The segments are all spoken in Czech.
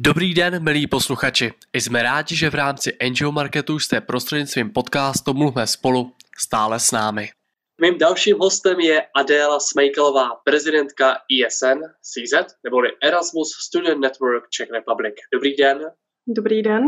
Dobrý den, milí posluchači. Jsme rádi, že v rámci NGO Marketu jste prostřednictvím podcastu Mluvme spolu stále s námi. Mým dalším hostem je Adéla Smejkelová, prezidentka ISN CZ, neboli Erasmus Student Network Czech Republic. Dobrý den. Dobrý den.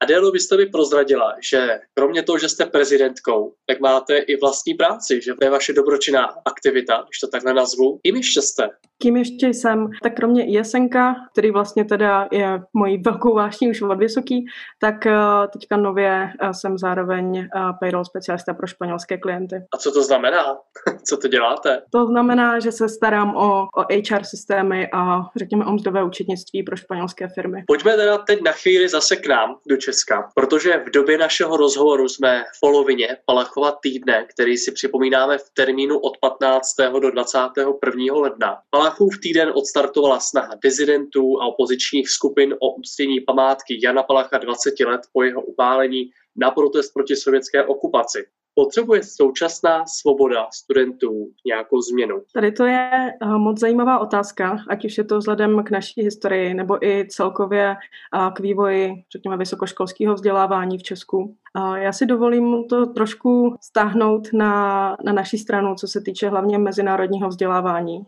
Adélo, vy jste mi prozradila, že kromě toho, že jste prezidentkou, tak máte i vlastní práci, že to je vaše dobročinná aktivita, když to takhle nazvu. Kým ještě jste? Kým ještě jsem? Tak kromě ISNK, který vlastně teda je mojí velkou vášní už od vysoký, tak eh, teďka nově eh, jsem zároveň eh, payroll specialista pro španělské klienty. A co to znamená? co to děláte? To znamená, že se starám o, o HR systémy a řekněme o mzdové účetnictví pro španělské firmy. Pojďme teda teď na chvíli zase k nám do Česka, protože v době našeho rozhovoru jsme v polovině Palachova týdne, který si připomínáme v termínu od 15. do 21. ledna. Palachův týden odstartovala snaha dizidentů a opozičních skupin o uctění památky Jana Palacha 20 let po jeho upálení na protest proti sovětské okupaci. Potřebuje současná svoboda studentů nějakou změnu? Tady to je eh, moc zajímavá otázka, ať už je to vzhledem k naší historii nebo i celkově eh, k vývoji, řekněme, vysokoškolského vzdělávání v Česku. Já si dovolím to trošku stáhnout na, na naší stranu, co se týče hlavně mezinárodního vzdělávání,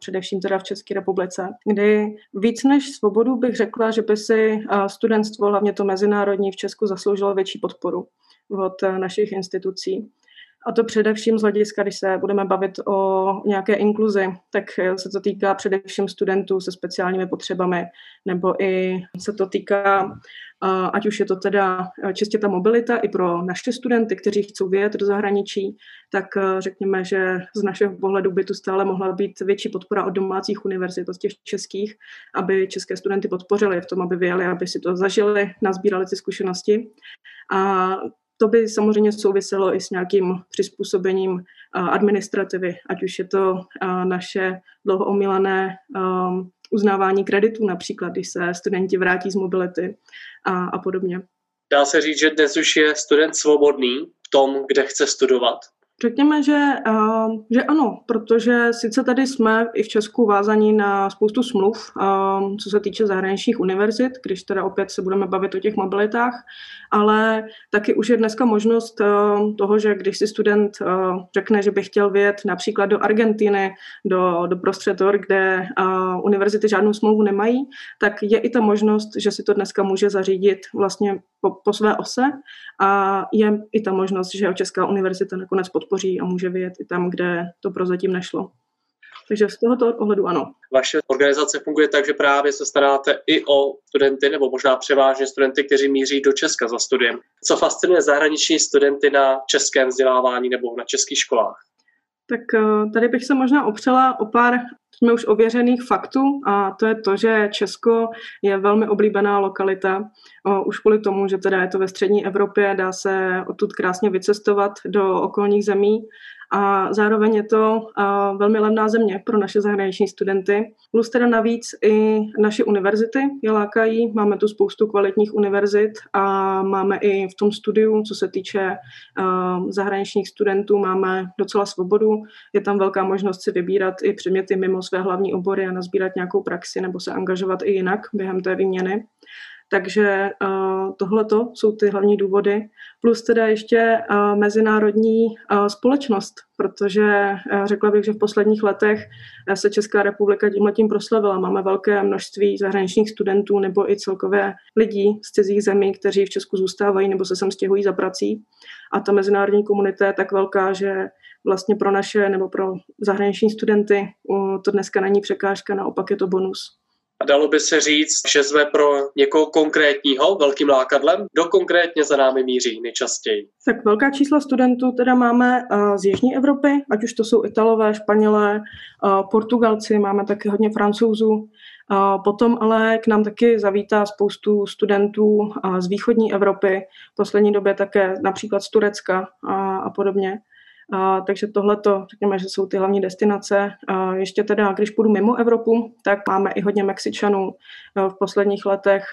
především teda v České republice, kdy víc než svobodu bych řekla, že by si studentstvo, hlavně to mezinárodní v Česku, zasloužilo větší podporu od eh, našich institucí. A to především z hlediska, když se budeme bavit o nějaké inkluzi, tak eh, se to týká především studentů se speciálními potřebami, nebo i se to týká, ať už je to teda eh, čistě ta mobilita i pro naše studenty, kteří chcou vyjet do zahraničí, tak řekněme, že z našeho pohledu by tu stále mohla být větší podpora od domácích univerzit, od těch českých, aby české studenty podpořili v tom, aby vyjeli, aby si to zažili, nazbírali ty zkušenosti. A to by samozřejmě souviselo i s nějakým přizpůsobením administrativy, ať už je to naše dlouho omílané uznávání kreditů, například když se studenti vrátí z mobility a, a podobně. Dá se říct, že dnes už je student svobodný v tom, kde chce studovat? Řekněme, že, uh, že ano, protože sice tady jsme i v Česku vázaní na spoustu smluv, uh, co se týče zahraničních univerzit, když teda opět se budeme bavit o těch mobilitách, ale taky už je dneska možnost uh, toho, že když si student řekne, že by chtěl vyjet například do Argentiny, do, do prostředor, kde univerzity žádnou smlouvu nemají, tak je i ta možnost, že si to dneska může zařídit vlastně po, po své ose a je i ta možnost, že Česká univerzita nakonec podpoří a může vyjet i tam, kde to prozatím nešlo. Takže z tohoto ohledu ano. Vaše organizace funguje tak, že právě se staráte i o studenty, nebo možná převážně studenty, kteří míří do Česka za studiem. Co fascinuje zahraniční studenty na českém vzdělávání nebo na českých školách? Tak eh, tady bych se možná opřela o pár jsme už ověřených faktů a to je to, že Česko je velmi oblíbená lokalita. Už kvůli tomu, že teda je to ve střední Evropě, dá se odtud krásně vycestovat do okolních zemí a zároveň je to velmi levná země pro naše zahraniční studenty. Plus teda navíc i naše univerzity je lákají, máme tu spoustu kvalitních univerzit a máme i v tom studiu, co se týče zahraničních studentů, máme docela svobodu. Je tam velká možnost si vybírat i předměty mimo své hlavní obory a nazbírat nějakou praxi nebo se angažovat i jinak během té výměny. Takže uh, tohle jsou ty hlavní důvody. Plus teda ještě uh, mezinárodní uh, společnost, protože řekla bych, že v posledních letech se Česká republika tím proslavila. Máme velké množství zahraničních studentů nebo i celkové lidí z cizích zemí, kteří v Česku zůstávají nebo se sem stěhují za prací. A ta mezinárodní komunita je tak velká, že vlastně pro naše nebo pro zahraniční studenty to dneska není překážka, naopak je to bonus. A dalo by se říct, že jsme pro někoho konkrétního velkým lákadlem, kdo konkrétně za námi míří nejčastěji? Tak velká čísla studentů teda máme z Jižní Evropy, ať už to jsou Italové, Španělé, Portugalci, máme taky hodně Francouzů. Potom ale k nám taky zavítá spoustu studentů z východní Evropy, v poslední době také například z Turecka a, a podobně. A, takže tohle to, řekněme, že jsou ty hlavní destinace. A ještě teda, když půjdu mimo Evropu, tak máme i hodně Mexičanů v posledních letech,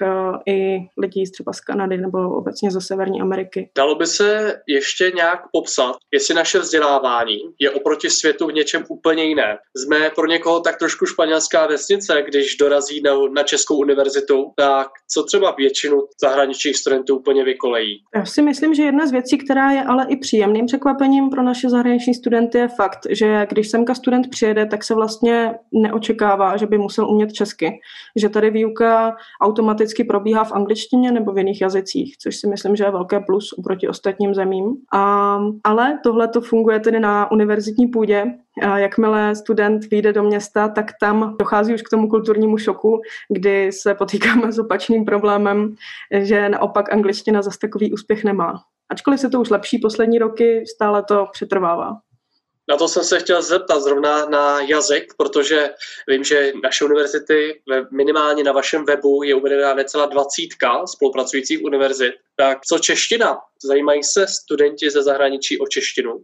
i lidí třeba z Kanady nebo obecně ze Severní Ameriky. Dalo by se ještě nějak popsat, jestli naše vzdělávání je oproti světu v něčem úplně jiné. Jsme pro někoho tak trošku španělská vesnice, když dorazí na, na Českou univerzitu, tak co třeba většinu zahraničních studentů úplně vykolejí? Já si myslím, že jedna z věcí, která je ale i příjemným překvapením pro naše zahraniční studenty, je fakt, že když semka student přijede, tak se vlastně neočekává, že by musel umět česky. Že tady výuka automaticky probíhá v angličtině nebo v jiných jazycích, což si myslím, že je velké plus oproti ostatním zemím. A, ale tohle to funguje tedy na univerzitní půdě, jakmile student vyjde do města, tak tam dochází už k tomu kulturnímu šoku, kdy se potýkáme s opačným problémem, že naopak angličtina zase takový úspěch nemá. Ačkoliv se to už lepší poslední roky, stále to přetrvává. Na to jsem se chtěl zeptat zrovna na jazyk, protože vím, že naše univerzity, minimálně na vašem webu, je uvedená necelá dvacítka spolupracujících univerzit. Tak co čeština? Zajímají se studenti ze zahraničí o češtinu?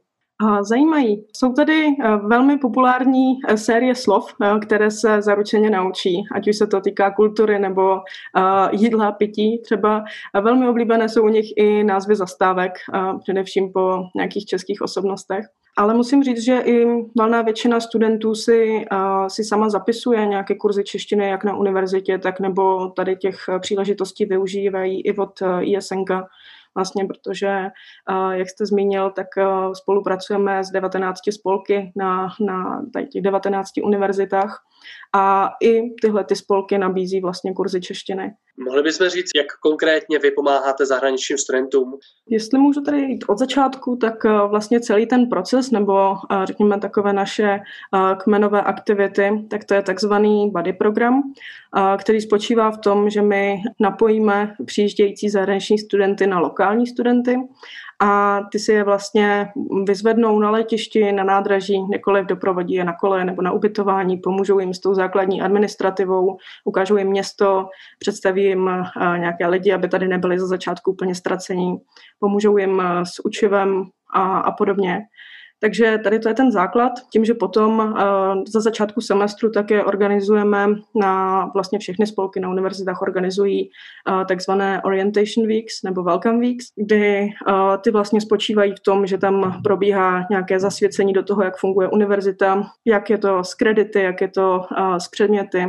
Zajímají. Jsou tady eh, velmi populární eh, série slov, eh, které se zaručeně naučí, ať už se to týká kultury nebo jídla, pití. Třeba velmi oblíbené jsou u nich i názvy zastávek, především po nějakých českých osobnostech. Ale musím říct, že i valná většina studentů si, si sama zapisuje nějaké kurzy češtiny, jak na univerzitě, tak nebo tady těch příležitostí využívají i od ISNK vlastně, protože, jak jste zmínil, tak spolupracujeme s 19 spolky na, na těch 19 univerzitách a i tyhle ty spolky nabízí vlastně kurzy češtiny. Mohli bychom říct, jak konkrétně vy pomáháte zahraničním studentům? Jestli můžu tady jít od začátku, tak eh, vlastně celý ten proces, nebo eh, řekněme takové naše eh, kmenové aktivity, tak to je takzvaný buddy program, který spočívá v tom, že my napojíme přijíždějící zahraniční studenty na lokální studenty a ty si je vlastně vyzvednou na letišti, na nádraží, několik doprovodí je na kole nebo na ubytování, pomůžou jim s tou základní administrativou, ukážou jim město, představí jim eh, nějaké lidi, aby tady nebyli za začátku úplně ztracení, pomůžou jim eh, s učivem a, a podobně. Takže tady to je ten základ. Tím, že potom uh, za začátku semestru také organizujeme na vlastně všechny spolky na univerzitách organizují uh, takzvané Orientation Weeks nebo Welcome Weeks, kdy uh, ty vlastně spočívají v tom, že tam probíhá nějaké zasvěcení do toho, jak funguje univerzita, jak je to s kredity, jak je to s předměty,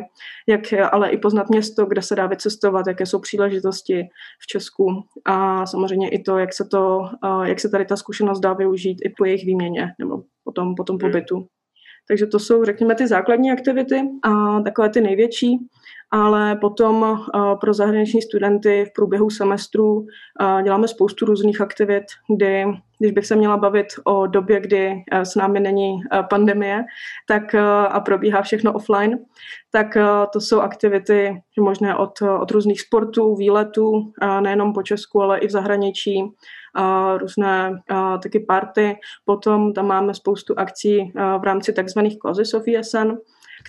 jak ale i poznat město, kde se dá vycestovat, jaké jsou příležitosti v Česku a samozřejmě i to, jak se, to, jak se tady ta zkušenost dá využít i po jejich výměně nebo potom, potom hmm. pobytu. Takže to jsou, řekněme, ty základní aktivity a takové ty největší, ale potom pro zahraniční studenty v průběhu semestru děláme spoustu různých aktivit, kdy, když bych se měla bavit o době, kdy s námi není pandemie tak, a probíhá všechno offline, tak to jsou aktivity možné od, od různých sportů, výletů, nejenom po Česku, ale i v zahraničí, různé taky party. Potom tam máme spoustu akcí v rámci takzvaných Causes of ESN,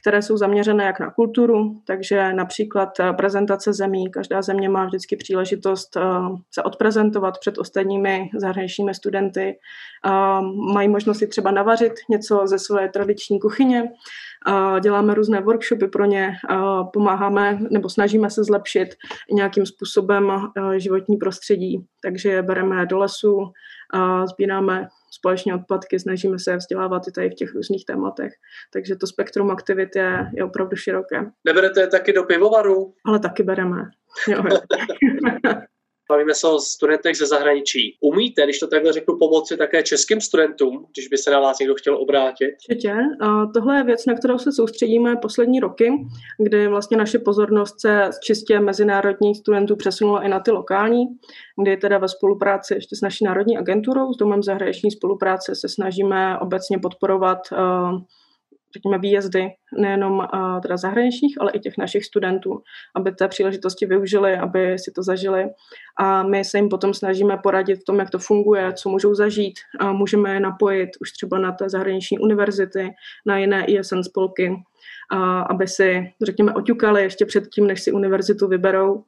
které jsou zaměřené jak na kulturu, takže například prezentace zemí. Každá země má vždycky příležitost se odprezentovat před ostatními zahraničními studenty. Mají možnost si třeba navařit něco ze své tradiční kuchyně děláme různé workshopy pro ně, pomáháme nebo snažíme se zlepšit nějakým způsobem životní prostředí, takže je bereme do lesu, sbíráme společně odpadky, snažíme se vzdělávat i tady v těch různých tématech. Takže to spektrum aktivit je, je opravdu široké. Neberete je taky do pivovaru? Ale taky bereme. Jo. Bavíme se o studentech ze zahraničí. Umíte, když to takhle řeknu, pomoci také českým studentům, když by se na vás někdo chtěl obrátit? Určitě. Tohle je věc, na kterou se soustředíme poslední roky, kdy vlastně naše pozornost se z čistě mezinárodních studentů přesunula i na ty lokální, kdy teda ve spolupráci ještě s naší národní agenturou, s Domem zahraniční spolupráce se snažíme obecně podporovat řekněme, výjezdy nejenom uh, teda zahraničních, ale i těch našich studentů, aby té příležitosti využili, aby si to zažili. A my se jim potom snažíme poradit v tom, jak to funguje, co můžou zažít. A můžeme je napojit už třeba na té zahraniční univerzity, na jiné ISN spolky, a aby si, řekněme, oťukali ještě předtím, než si univerzitu vyberou.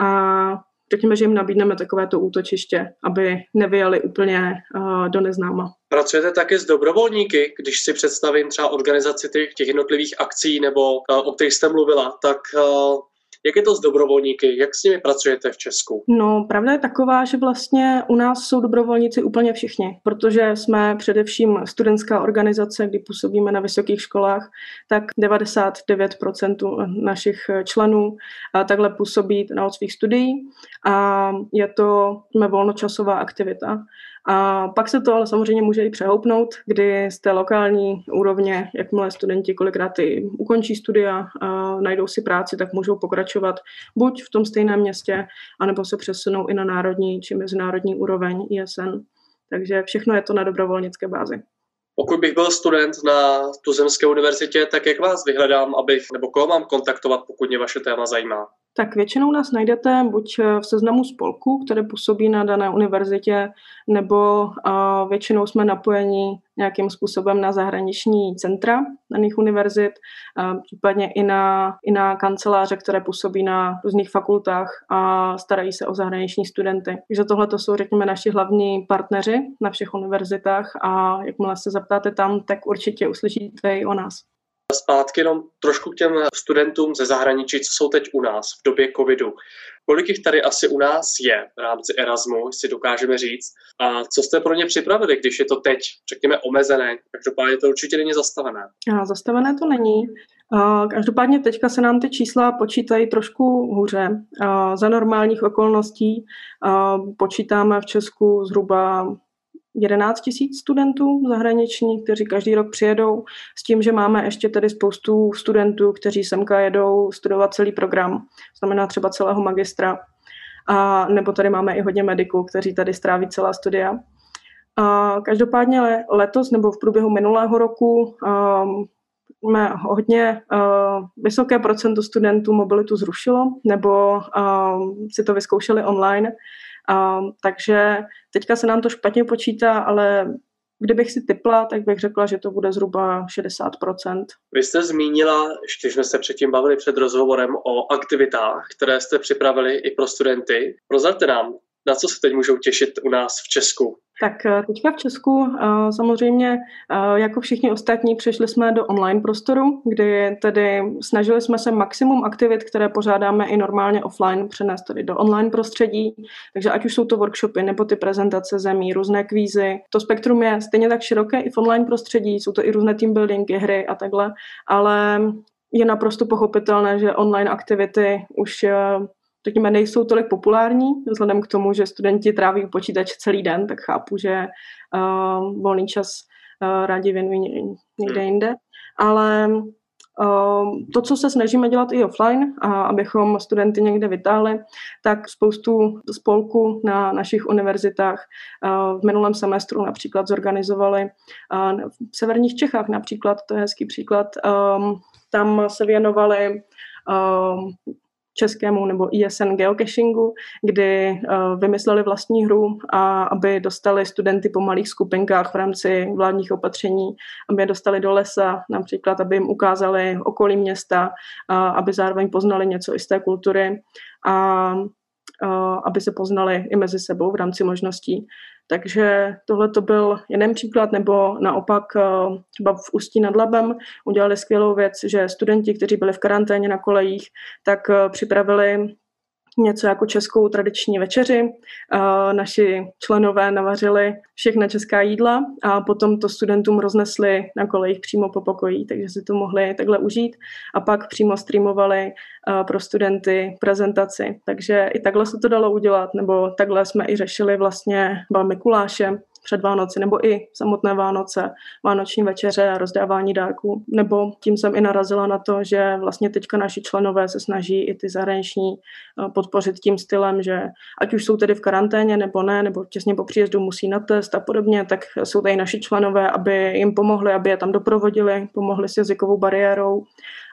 A řekněme, že jim nabídneme takovéto útočiště, aby nevyjeli úplně uh, do neznáma. Pracujete také s dobrovolníky, když si představím třeba organizaci těch, těch jednotlivých akcí nebo uh, o kterých jste mluvila, tak uh, jak je to s dobrovolníky? Jak s nimi pracujete v Česku? No, pravda je taková, že vlastně u nás jsou dobrovolníci úplně všichni, protože jsme především studentská organizace, kdy působíme na vysokých školách, tak 99% našich členů takhle působí na svých studií a je to volnočasová aktivita. A pak se to ale samozřejmě může i přehoupnout, kdy z té lokální úrovně, jakmile studenti kolikrát i ukončí studia, a najdou si práci, tak můžou pokračovat buď v tom stejném městě, anebo se přesunou i na národní či mezinárodní úroveň ISN. Takže všechno je to na dobrovolnické bázi. Pokud bych byl student na Tuzemské univerzitě, tak jak vás vyhledám, abych, nebo koho mám kontaktovat, pokud mě vaše téma zajímá? Tak většinou nás najdete buď v seznamu spolků, které působí na dané univerzitě, nebo uh, většinou jsme napojeni nějakým způsobem na zahraniční centra daných univerzit, uh, případně i na, i na kanceláře, které působí na různých fakultách a starají se o zahraniční studenty. Takže tohle to jsou, řekněme, naši hlavní partneři na všech univerzitách a jakmile se zeptáte tam, tak určitě uslyšíte i o nás. Zpátky jenom trošku k těm studentům ze zahraničí, co jsou teď u nás v době covidu. Kolik jich tady asi u nás je v rámci Erasmu, si dokážeme říct. A co jste pro ně připravili, když je to teď, řekněme, omezené? Každopádně to určitě není zastavené. A zastavené to není. Každopádně teďka se nám ty čísla počítají trošku hůře. Za normálních okolností počítáme v Česku zhruba 11 tisíc studentů zahraničních, kteří každý rok přijedou, s tím, že máme ještě tady spoustu studentů, kteří semka jedou studovat celý program, znamená třeba celého magistra, a nebo tady máme i hodně mediků, kteří tady stráví celá studia. A každopádně letos nebo v průběhu minulého roku um, máme hodně uh, vysoké procento studentů mobilitu zrušilo nebo um, si to vyzkoušeli online. Um, takže teďka se nám to špatně počítá, ale kdybych si typla, tak bych řekla, že to bude zhruba 60%. Vy jste zmínila, ještě jsme se předtím bavili před rozhovorem o aktivitách, které jste připravili i pro studenty. Prozraďte nám, na co se teď můžou těšit u nás v Česku? Tak eh, teďka v Česku eh, samozřejmě eh, jako všichni ostatní přišli jsme do online prostoru, kdy tedy snažili jsme se maximum aktivit, které pořádáme i normálně offline, přenést tedy do online prostředí. Takže ať už jsou to workshopy nebo ty prezentace zemí, různé kvízy. To spektrum je stejně tak široké i v online prostředí, jsou to i různé team buildingy, hry a takhle, ale je naprosto pochopitelné, že online aktivity už řekněme, nejsou tolik populární, vzhledem k tomu, že studenti tráví u počítače celý den, tak chápu, že uh, volný čas uh, rádi věnují někde hmm. jinde. Ale uh, to, co se snažíme dělat i offline, a abychom studenty někde vytáhli, tak spoustu spolků na našich univerzitách uh, v minulém semestru například zorganizovali uh, v severních Čechách například, to je hezký příklad, um, tam se věnovali um, českému nebo ISN geocachingu, kdy uh, vymysleli vlastní hru, a aby dostali studenty po malých skupinkách v rámci vládních opatření, aby je dostali do lesa, například, aby jim ukázali okolí města, aby zároveň poznali něco i z té kultury a uh, aby se poznali i mezi sebou v rámci možností. Takže tohle to byl jeden příklad, nebo naopak eh, třeba v Ústí nad Labem udělali skvělou věc, že studenti, kteří byli v karanténě na kolejích, tak eh, připravili něco jako českou tradiční večeři. Naši členové navařili všechna česká jídla a potom to studentům roznesli na kolejích přímo po pokoji, takže si to mohli takhle užít a pak přímo streamovali pro studenty prezentaci. Takže i takhle se to dalo udělat, nebo takhle jsme i řešili vlastně Mikuláše, před Vánoci, nebo i samotné Vánoce, vánoční večeře a rozdávání dárků. Nebo tím jsem i narazila na to, že vlastně teďka naši členové se snaží i ty zahraniční eh, podpořit tím stylem, že ať už jsou tedy v karanténě nebo ne, nebo těsně po příjezdu musí na test a podobně, tak jsou tady naši členové, aby jim pomohli, aby je tam doprovodili, pomohli s jazykovou bariérou.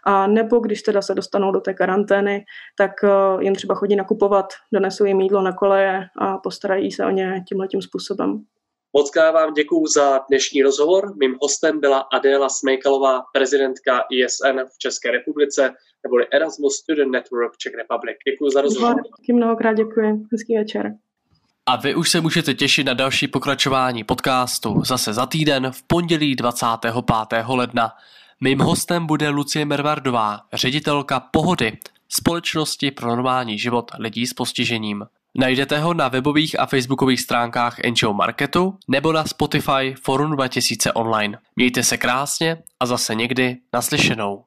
A nebo když teda se dostanou do té karantény, tak eh, jim třeba chodí nakupovat, donesou jim jídlo na koleje a postarají se o ně tímhle tím způsobem. Moc vám děkuji za dnešní rozhovor. Mým hostem byla Adéla Smejkalová, prezidentka ISN v České republice. neboli Erasmus Student Network Czech Republic. Děkuji za rozhovor. Díky mnohokrát děkuji. Hezký večer. A vy už se můžete těšit na další pokračování podcastu zase za týden v pondělí 25. ledna. Mým hostem bude Lucie Mervardová, ředitelka Pohody, společnosti pro normální život lidí s postižením. Najdete ho na webových a facebookových stránkách NGO Marketu nebo na Spotify Forum 2000 online. Mějte se krásně a zase někdy naslyšenou.